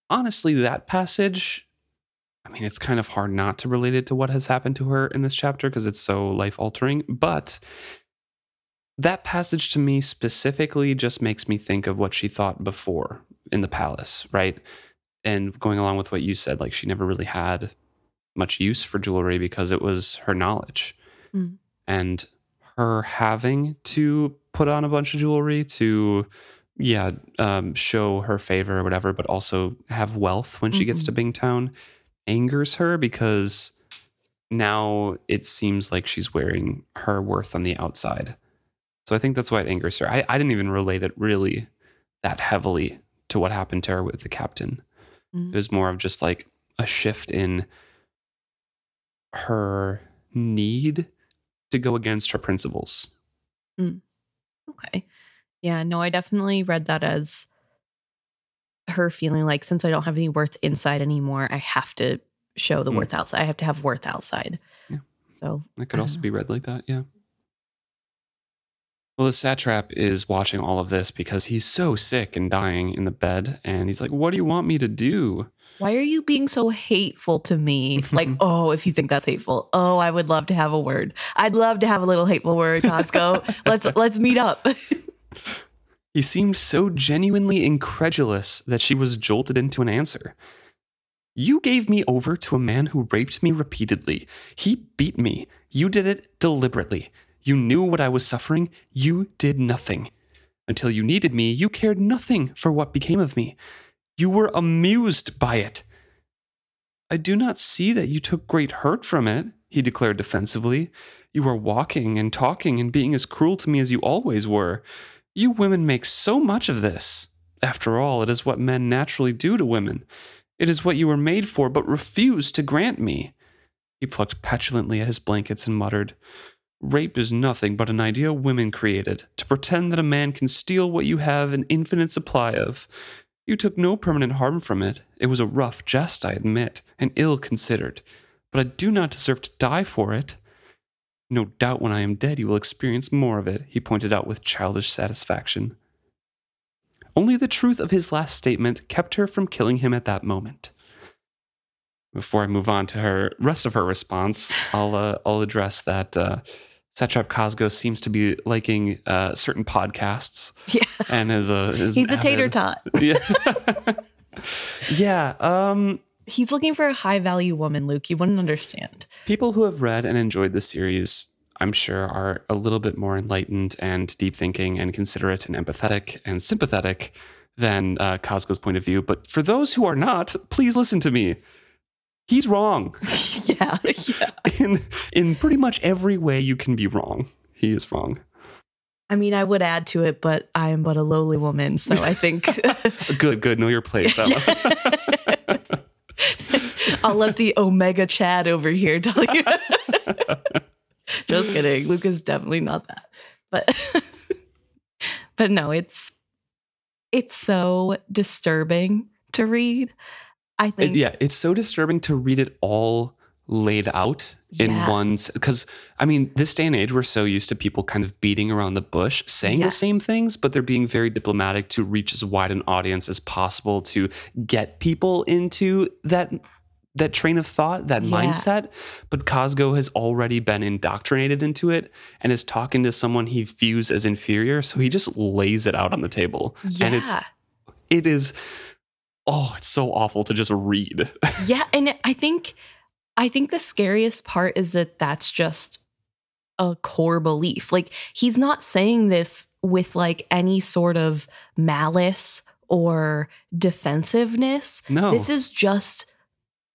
S1: honestly, that passage. I mean, it's kind of hard not to relate it to what has happened to her in this chapter because it's so life altering. But that passage to me specifically just makes me think of what she thought before in the palace, right? And going along with what you said, like she never really had much use for jewelry because it was her knowledge.
S2: Mm.
S1: And her having to put on a bunch of jewelry to yeah, um, show her favor or whatever, but also have wealth when she gets to Bingtown angers her because now it seems like she's wearing her worth on the outside. So I think that's why it angers her. I, I didn't even relate it really that heavily to what happened to her with the captain.
S2: Mm.
S1: It was more of just like a shift in her need to go against her principles.
S2: Okay. Yeah, no, I definitely read that as her feeling like since I don't have any worth inside anymore, I have to show the
S1: Mm.
S2: worth outside. I have to have worth outside.
S1: Yeah.
S2: So
S1: It could also
S2: don't
S1: be read like that, yeah. Well, the satrap is watching all of this because he's so sick and dying in the bed. And he's like, What do you want me to do?
S2: Why are you being so hateful to me? like, [laughs] oh, if you think that's hateful, oh, I would love to have a word. I'd love to have a little hateful word, Costco. [laughs] let's let's meet up.
S1: He seemed so genuinely incredulous that she was jolted into an answer. You gave me over to a man who raped me repeatedly. He beat me. You did it deliberately. You knew what I was suffering. You did nothing. Until you needed me, you cared nothing for what became of me. You were amused by it. I do not see that you took great hurt from it, he declared defensively. You are walking and talking and being as cruel to me as you always were. You women make so much of this. After all, it is what men naturally do to women. It is what you were made for, but refuse to grant me. He plucked petulantly at his blankets and muttered, Rape is nothing but an idea women created to pretend that a man can steal what you have an infinite supply of. You took no permanent harm from it. It was a rough jest, I admit, and ill considered, but I do not deserve to die for it. No doubt when I am dead you will experience more of it, he pointed out with childish satisfaction. Only the truth of his last statement kept her from killing him at that moment. Before I move on to her rest of her response, I'll uh, I'll address that uh, Satrap Cosgo seems to be liking uh, certain podcasts. [laughs]
S2: Yeah.
S1: And is a is
S2: He's a
S1: avid-
S2: tater tot. [laughs]
S1: Yeah. [laughs] yeah. Um,
S2: He's looking for a high value woman, Luke. You wouldn't understand.
S1: people who have read and enjoyed the series, I'm sure, are a little bit more enlightened and deep thinking and considerate and empathetic and sympathetic than uh, Cosgo's point of view. But for those who are not, please listen to me. He's wrong
S2: yeah. Yeah.
S1: In in pretty much every way you can be wrong. He is wrong.
S2: I mean, I would add to it, but I am but a lowly woman. So I think [laughs]
S1: Good, good. Know your place. [laughs]
S2: I'll let the Omega Chad over here tell you. [laughs] Just kidding. Luke is definitely not that. But but no, it's it's so disturbing to read. I think
S1: yeah, it's so disturbing to read it all laid out in
S2: Yeah.
S1: one because I mean, this day and age, we're so used to people kind of beating around the bush, saying the same things, but they're being very diplomatic to reach as wide an audience as possible to get people into that that train of thought, that
S2: Yeah.
S1: mindset. But Cosgo has already been indoctrinated into it and is talking to someone he views as inferior, so he just lays it out on the table.
S2: yeah.
S1: And it's it is oh, it's so awful to just read. [laughs]
S2: yeah and i think i think the scariest part is that that's just a core belief like he's not saying this with like any sort of malice or defensiveness
S1: no.
S2: this is just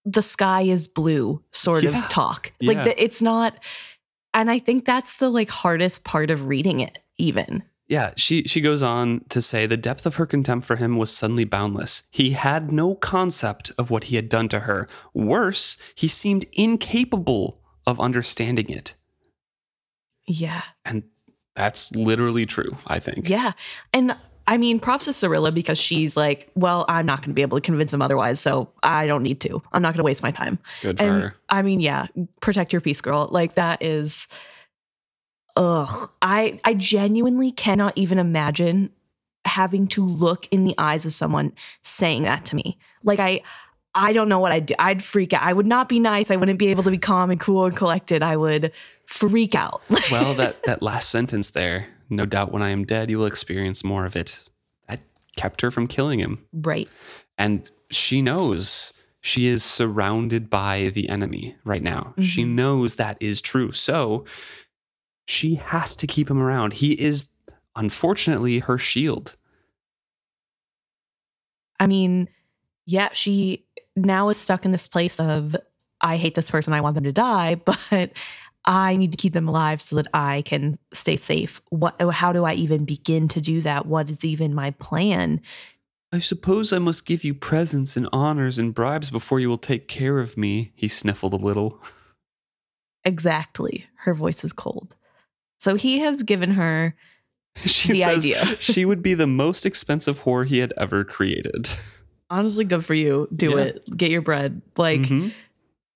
S2: the sky is blue sort
S1: Yeah.
S2: of talk
S1: Yeah.
S2: like the, it's not and i think that's the like hardest part of reading it even
S1: Yeah, she she goes on to say the depth of her contempt for him was suddenly boundless. He had no concept of what he had done to her. Worse, he seemed incapable of understanding it.
S2: yeah
S1: And that's literally true, I think.
S2: Yeah. And I mean, props to Serilla because she's like, well, I'm not going to be able to convince him otherwise. So I don't need to. I'm not going to waste my time.
S1: Good for
S2: And
S1: her.
S2: I mean, yeah, protect your peace, girl. Like that is, ugh. I, I genuinely cannot even imagine having to look in the eyes of someone saying that to me. Like I, I don't know what I'd do. I'd freak out. I would not be nice. I wouldn't be able to be calm and cool and collected. I would freak out. [laughs]
S1: well, that that last sentence there, no doubt when I am dead you will experience more of it. That kept her from killing him.
S2: right.
S1: And she knows she is surrounded by the enemy right now. She
S2: Mhm.
S1: knows that is true. So she has to keep him around. He is, unfortunately, her shield.
S2: I mean, yeah, she now is stuck in this place of I hate this person, I want them to die, [laughs] but I need to keep them alive so that I can stay safe. What how do I even begin to do that? What is even my plan?
S1: I suppose I must give you presents and honors and bribes before you will take care of me. He sniffled a little.
S2: Exactly. Her voice is cold. So he has given her [laughs]
S1: She
S2: The
S1: says
S2: idea. [laughs]
S1: she would be the most expensive whore he had ever created. [laughs]
S2: honestly good for you. Do
S1: Yeah.
S2: it. Get your bread. Like,
S1: Mhm.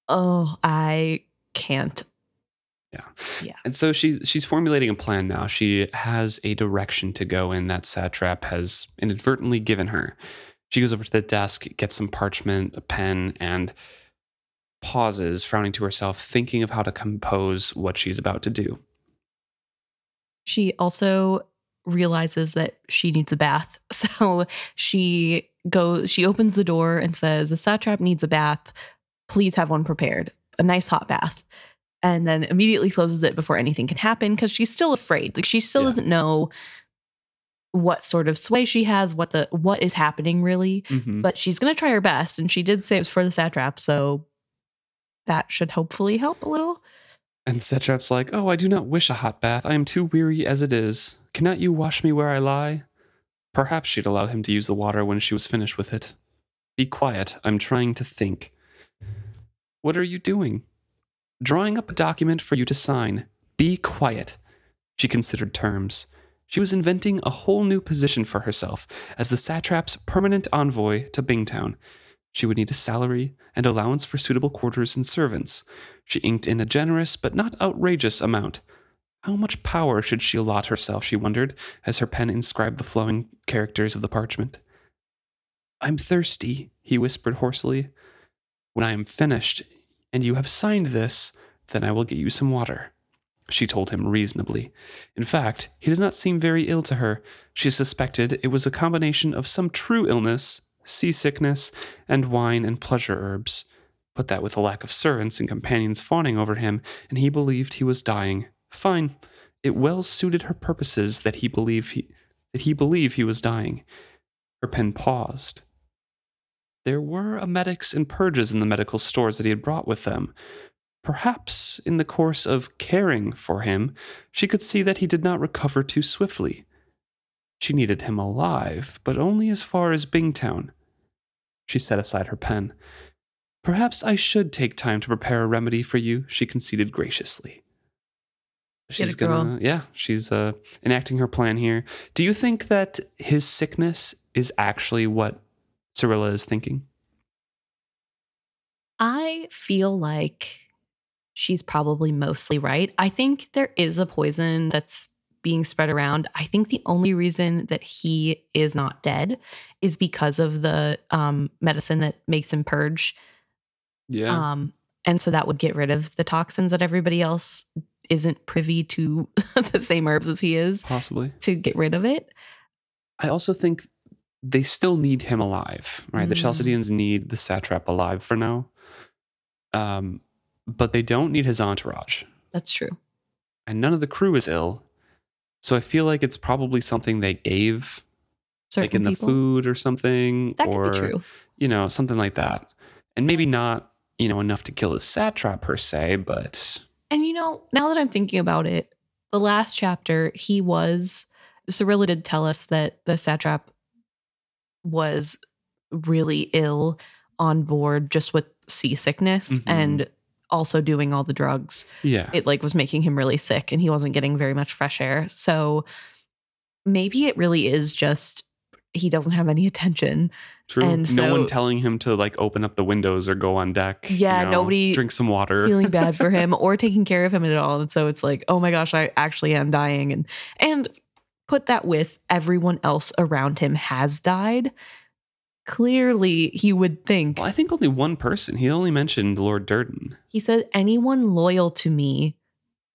S2: oh, I can't. Yeah. Yeah.
S1: And so she she's formulating a plan now. She has a direction to go in that Satrap has inadvertently given her. She goes over to the desk, gets some parchment, a pen, and pauses, frowning to herself, thinking of how to compose what she's about to do.
S2: She also realizes that she needs a bath. [laughs] So she goes, she opens the door and says, The satrap needs a bath. Please have one prepared, a nice hot bath. and then immediately closes it before anything can happen because she's still afraid. Like she still
S1: Yeah.
S2: doesn't know what sort of sway she has, what the what is happening really,
S1: Mhm.
S2: but she's going to try her best and she did say it was for the satrap, so that should hopefully help a little.
S1: And Satrap's like, Oh, I do not wish a hot bath. I am too weary as it is. Cannot you wash me where I lie? Perhaps she'd allow him to use the water when she was finished with it. Be quiet. I'm trying to think. What are you doing? Drawing up a document for you to sign. Be quiet. She considered terms. She was inventing a whole new position for herself as the satrap's permanent envoy to Bingtown. She would need a salary and allowance for suitable quarters and servants. She inked in a generous but not outrageous amount. How much power should she allot herself, she wondered, as her pen inscribed the flowing characters of the parchment. I'm thirsty, he whispered hoarsely. When I am finished, and you have signed this, then I will get you some water. She told him reasonably. In fact, he did not seem very ill to her. She suspected it was a combination of some true illness, seasickness, and wine and pleasure herbs. Put that with a lack of servants and companions fawning over him, and he believed he was dying. Fine. It well suited her purposes that he believe he that he believe he was dying. Her pen paused. There were emetics and purges in the medical stores that he had brought with them. Perhaps, in the course of caring for him, she could see that he did not recover too swiftly. She needed him alive, but only as far as Bingtown. She set aside her pen. Perhaps I should take time to prepare a remedy for you, she conceded graciously. She's gonna, yeah, she's uh, enacting her plan here. Do you think that his sickness is actually what Serilla is thinking?
S2: I feel like she's probably mostly right. I think there is a poison that's being spread around. I think the only reason that he is not dead is because of the um, medicine that makes him purge.
S1: Yeah.
S2: Um, and so that would get rid of the toxins that everybody else isn't privy to [laughs] the same herbs as he is
S1: possibly.
S2: to get rid of it.
S1: I also think they still need him alive, right? The
S2: Mm.
S1: Chalcedeans need the satrap alive for now. Um, but they don't need his entourage.
S2: That's true.
S1: And none of the crew is ill. So I feel like it's probably something they gave,
S2: Certain
S1: like in the food or something.
S2: That
S1: or,
S2: could be true.
S1: you know, something like that. And maybe not, you know, enough to kill the satrap per se, but
S2: And you know, now that I'm thinking about it, the last chapter, he was Serilla did tell us that the satrap was really ill on board just with seasickness
S1: Mhm.
S2: and also doing all the drugs.
S1: yeah.
S2: It like was making him really sick and he wasn't getting very much fresh air. So maybe it really is just he doesn't have any attention.
S1: True.
S2: and
S1: no one telling him to like open up the windows or go on deck. you
S2: Yeah,
S1: know,
S2: nobody
S1: drink some water.
S2: feeling bad for [laughs] him or taking care of him at all. And so it's like, oh my gosh, I actually am dying. And and put that with everyone else around him has died. Clearly, he would think
S1: Well, I think only one person. He only mentioned Lord Durden.
S2: he said anyone loyal to me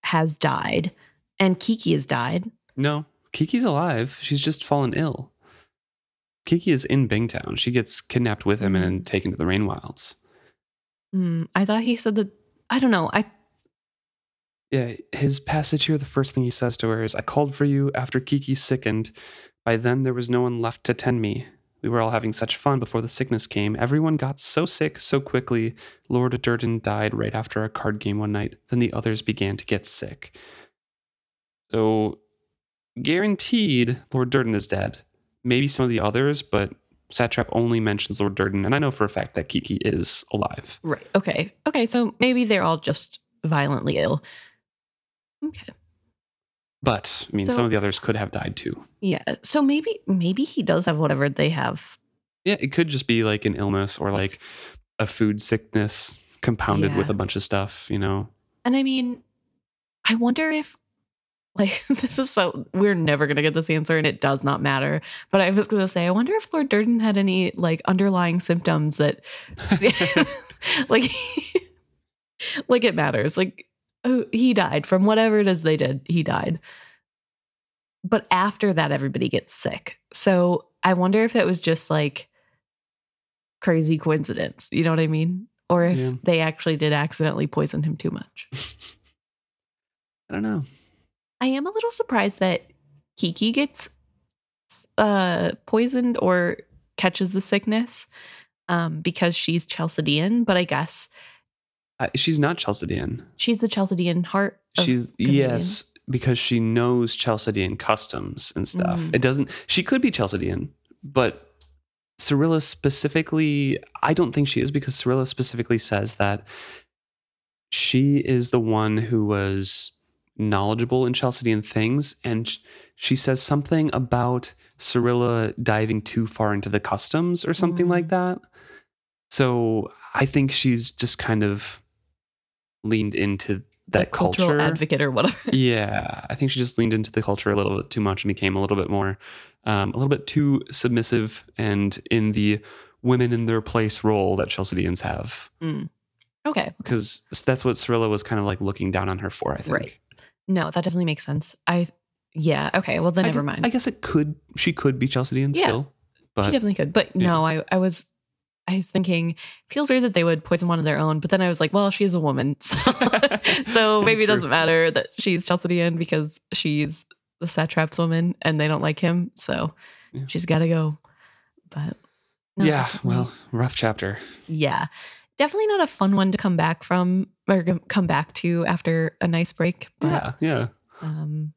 S2: has died, and Kiki has died.
S1: No, Kiki's alive. She's just fallen ill. Kiki is in Bingtown. She gets kidnapped with him and then taken to the Rain Wilds.
S2: Hmm, I thought he said that. I don't know. I
S1: Yeah, his passage here, the first thing he says to her is, I called for you after Kiki sickened. By then, there was no one left to tend me. We were all having such fun before the sickness came. Everyone got so sick so quickly. Lord Durden died right after a card game one night. Then the others began to get sick. So, guaranteed, Lord Durden is dead. Maybe some of the others, but Satrap only mentions Lord Durden. And I know for a fact that Kiki is alive.
S2: right. Okay. Okay. So maybe they're all just violently ill. Okay.
S1: But, I mean,
S2: So-
S1: some of the others could have died too.
S2: Yeah. So maybe maybe he does have whatever they have.
S1: Yeah, it could just be like an illness or like a food sickness compounded with a bunch of stuff, you know?
S2: And I mean, I wonder if like [laughs] this is so we're never gonna get this answer and it does not matter. But I was gonna say, I wonder if Lord Durden had any like underlying symptoms that [laughs] [laughs] like like it matters. Like oh, he died from whatever it is they did, he died. But after that, everybody gets sick. So I wonder if that was just like crazy coincidence. You know what I mean? Or if
S1: Yeah.
S2: they actually did accidentally poison him too much. [laughs]
S1: I don't know.
S2: I am a little surprised that Kiki gets uh poisoned or catches the sickness um because she's Chalcedean, but I guess
S1: I, she's not Chalcedean.
S2: she's the Chalcedean heart. of
S1: She's
S2: Canadian.
S1: yes, because she knows Chalcedean customs and stuff.
S2: Mm.
S1: It doesn't. She could be Chalcedean, but Serilla specifically, I don't think she is because Serilla specifically says that she is the one who was knowledgeable in Chalcedean things, and she says something about Serilla diving too far into the customs or something
S2: Mm.
S1: like that. So I think she's just kind of leaned into that culture.
S2: advocate or whatever. [laughs]
S1: Yeah, I think she just leaned into the culture a little bit too much and became a little bit more, um, a little bit too submissive and in the women in their place role that Chalcedeans have.
S2: okay.
S1: Because that's what Serilla was kind of like looking down on her for, I think.
S2: Right. No, that definitely makes sense. I yeah, okay. Well then
S1: I
S2: never
S1: guess,
S2: mind.
S1: I guess it could, she could be Chalcedean
S2: Yeah.
S1: still.
S2: she definitely could. But
S1: yeah.
S2: no, I I was I was thinking feels weird that they would poison one of their own, but then I was like, well, she is a woman. [laughs] So, [laughs] so maybe it doesn't matter that she's Chalcedean because she's the satrap's woman and they don't like him. So
S1: Yeah.
S2: she's got to go. But no,
S1: yeah, well, rough chapter.
S2: yeah, definitely not a fun one to come back from or come back to after a nice break. But,
S1: yeah, yeah.
S2: um,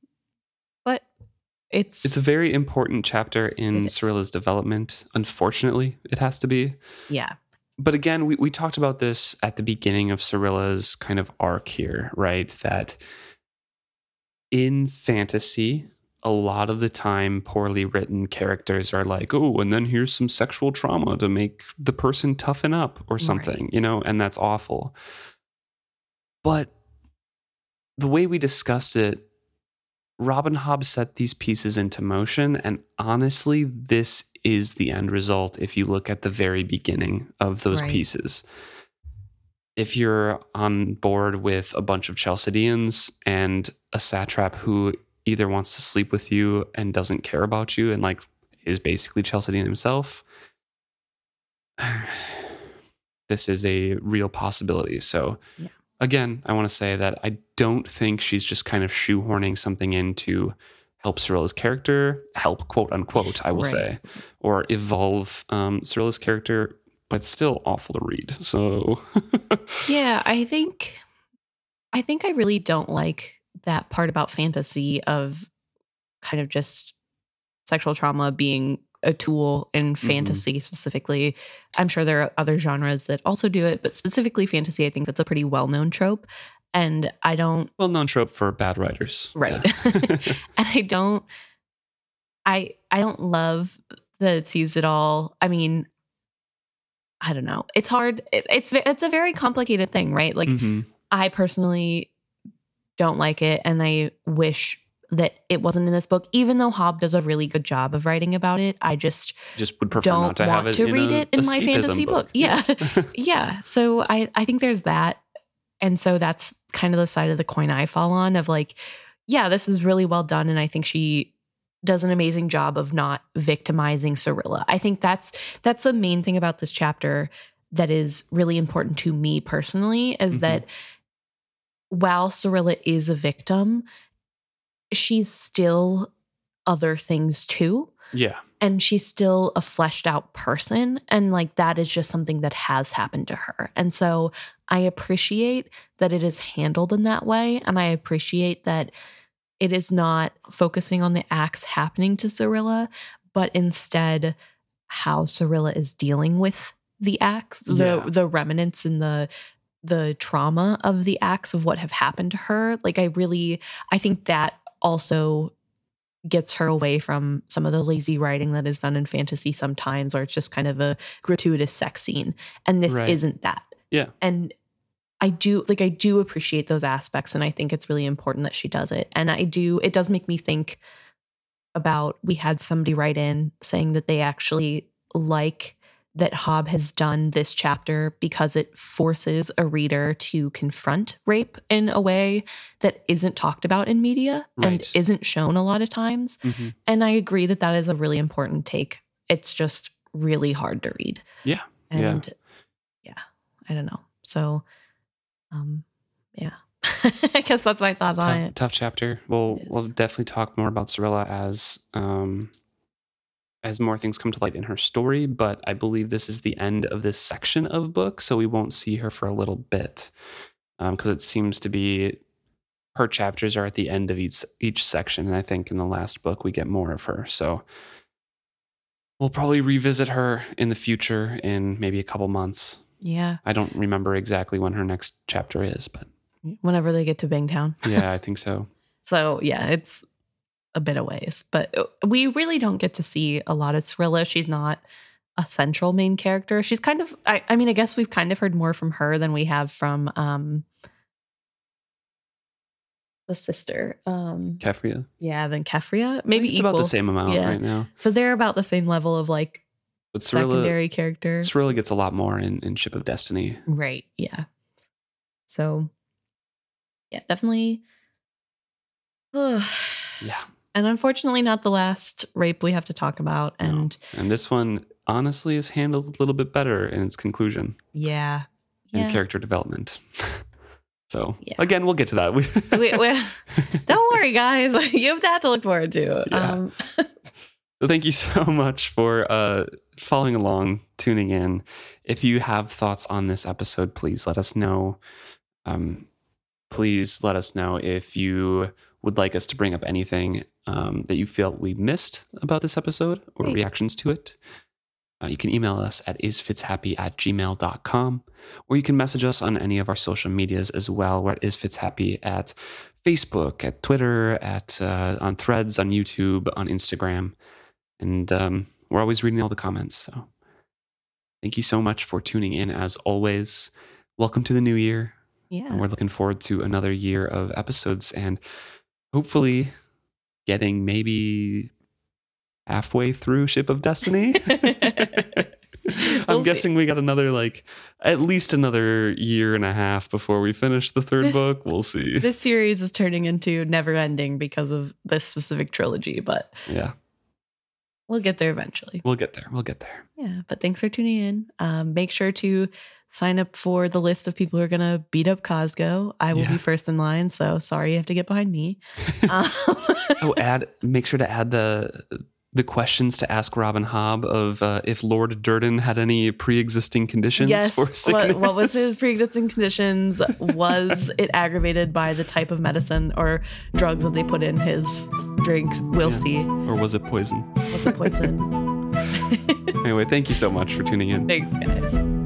S2: it's,
S1: It's a very important chapter in
S2: is.
S1: Serilla's development. Unfortunately, it has to be.
S2: yeah,
S1: but again, we, we talked about this at the beginning of Serilla's kind of arc here, right? That in fantasy, a lot of the time, poorly written characters are like, oh, and then here's some sexual trauma to make the person toughen up or
S2: Right.
S1: something, you know, and that's awful. But the way we discussed it, Robin Hobb set these pieces into motion. And honestly, this is the end result if you look at the very beginning of those
S2: Right.
S1: pieces. If you're on board with a bunch of Chalcedeans and a satrap who either wants to sleep with you and doesn't care about you and like is basically Chalcedean himself, [sighs] this is a real possibility. So,
S2: Yeah.
S1: Again, I want to say that I don't think she's just kind of shoehorning something in to help Serilla's character, help quote unquote, I will
S2: Right.
S1: say, or evolve um, Serilla's character, but still awful to read. So, [laughs]
S2: Yeah, I think I think I really don't like that part about fantasy of kind of just sexual trauma being a tool in fantasy specifically. I'm sure there are other genres that also do it, but specifically fantasy, I think that's a pretty well-known trope. And I don't
S1: well known trope for bad writers.
S2: Right.
S1: Yeah. [laughs] [laughs]
S2: and I don't I I don't love that it's used at all. I mean, I don't know. It's hard. It, it's it's a very complicated thing, right? Like
S1: Mhm.
S2: I personally don't like it and I wish that it wasn't in this book even though Hobb does a really good job of writing about it. I just
S1: Just would prefer
S2: don't
S1: not to have
S2: want
S1: it
S2: to
S1: in
S2: read
S1: a
S2: it in my fantasy book. Yeah. [laughs] [laughs] yeah so i i think there's that and so that's kind of the side of the coin i fall on of like yeah this is really well done and i think she does an amazing job of not victimizing Serilla. I think that's that's the main thing about this chapter that is really important to me personally is
S1: Mhm.
S2: that while Serilla is a victim, she's still other things too.
S1: Yeah.
S2: and she's still a fleshed out person. And like that is just something that has happened to her. And so i appreciate that it is handled in that way. And i appreciate that it is not focusing on the acts happening to Serilla but instead how Serilla is dealing with the acts
S1: Yeah.
S2: the the remnants and the the trauma of the acts of what have happened to her. Like i really i think that also gets her away from some of the lazy writing that is done in fantasy sometimes, or it's just kind of a gratuitous sex scene. And this
S1: Right.
S2: isn't that.
S1: Yeah.
S2: And I do like I do appreciate those aspects and I think it's really important that she does it. And I do it does make me think about we had somebody write in saying that they actually like that Hobb has done this chapter because it forces a reader to confront rape in a way that isn't talked about in media and isn't shown a lot of times.
S1: Mhm.
S2: And I agree that that is a really important take. It's just really hard to read.
S1: Yeah. Yeah.
S2: And yeah, I don't know. So, um, yeah, [laughs] I guess that's my thought on
S1: tough,
S2: it.
S1: tough chapter. We'll we'll definitely talk more about Serilla as um as more things come to light in her story. But I believe this is the end of this section of book, so we won't see her for a little bit um, because it seems to be her chapters are at the end of each each section, and I think in the last book we get more of her. So we'll probably revisit her in the future in maybe a couple months.
S2: Yeah.
S1: I don't remember exactly when her next chapter is, but
S2: Whenever they get to Bingtown.
S1: yeah, [laughs] I think so.
S2: So yeah, it's a bit of ways, but uh, we really don't get to see a lot of Serilla. She's not a central main character. She's kind of, I, I mean, I guess we've kind of heard more from her than we have from um the sister. Um
S1: Keffria.
S2: yeah, than Keffria. Maybe
S1: it's
S2: equal.
S1: about the same amount
S2: Yeah.
S1: right now.
S2: So they're about the same level of like
S1: But Serilla,
S2: secondary character.
S1: Serilla gets a lot more in, in Ship of Destiny.
S2: Right. Yeah. So, yeah, definitely. and
S1: Yeah.
S2: Unfortunately, not the last rape we have to talk about.
S1: No.
S2: And
S1: And this one honestly is handled a little bit better in its conclusion
S2: yeah.
S1: and
S2: Yeah.
S1: character development. [laughs] so
S2: Yeah.
S1: again, we'll get to that. [laughs]
S2: we, we, don't worry, guys. [laughs] You have that to look forward to.
S1: Yeah.
S2: Um,
S1: So thank you so much for uh, following along, tuning in. If you have thoughts on this episode, please let us know. Um, please let us know if you would like us to bring up anything um, that you feel we missed about this episode or
S2: Great.
S1: reactions to it. Uh, you can email us at isfitshappy at gmail.com or you can message us on any of our social medias as well. We're at isfitshappy at Facebook, at Twitter, at uh, on Threads, on YouTube, on Instagram, and um, we're always reading all the comments. So thank you so much for tuning in. As always, welcome to the new year,
S2: yeah.
S1: and we're looking forward to another year of episodes and hopefully getting maybe halfway through Ship of Destiny. [laughs] [laughs] I'm
S2: We'll see.
S1: guessing we got another like at least another year and a half before we finish the third
S2: This-
S1: book. We'll see.
S2: This series is turning into never ending because of this specific trilogy, but
S1: yeah,
S2: we'll get there eventually.
S1: we'll get there. We'll get there.
S2: Yeah, but thanks for tuning in. Um, make sure to sign up for the list of people who are going to beat up Cosgo. I will
S1: Yeah.
S2: be first in line, so sorry you have to get behind me. [laughs] Um,
S1: oh, add make sure to add the the questions to ask Robin Hobb of uh, if Lord Durden had any pre-existing conditions
S2: yes,
S1: for sickness.
S2: what, what was his [laughs] pre-existing conditions? Was it aggravated by the type of medicine or drugs that they put in his drink? We'll
S1: Yeah.
S2: see.
S1: or was it poison?
S2: What's a poison? [laughs]
S1: Anyway, thank you so much for tuning in.
S2: Thanks, guys.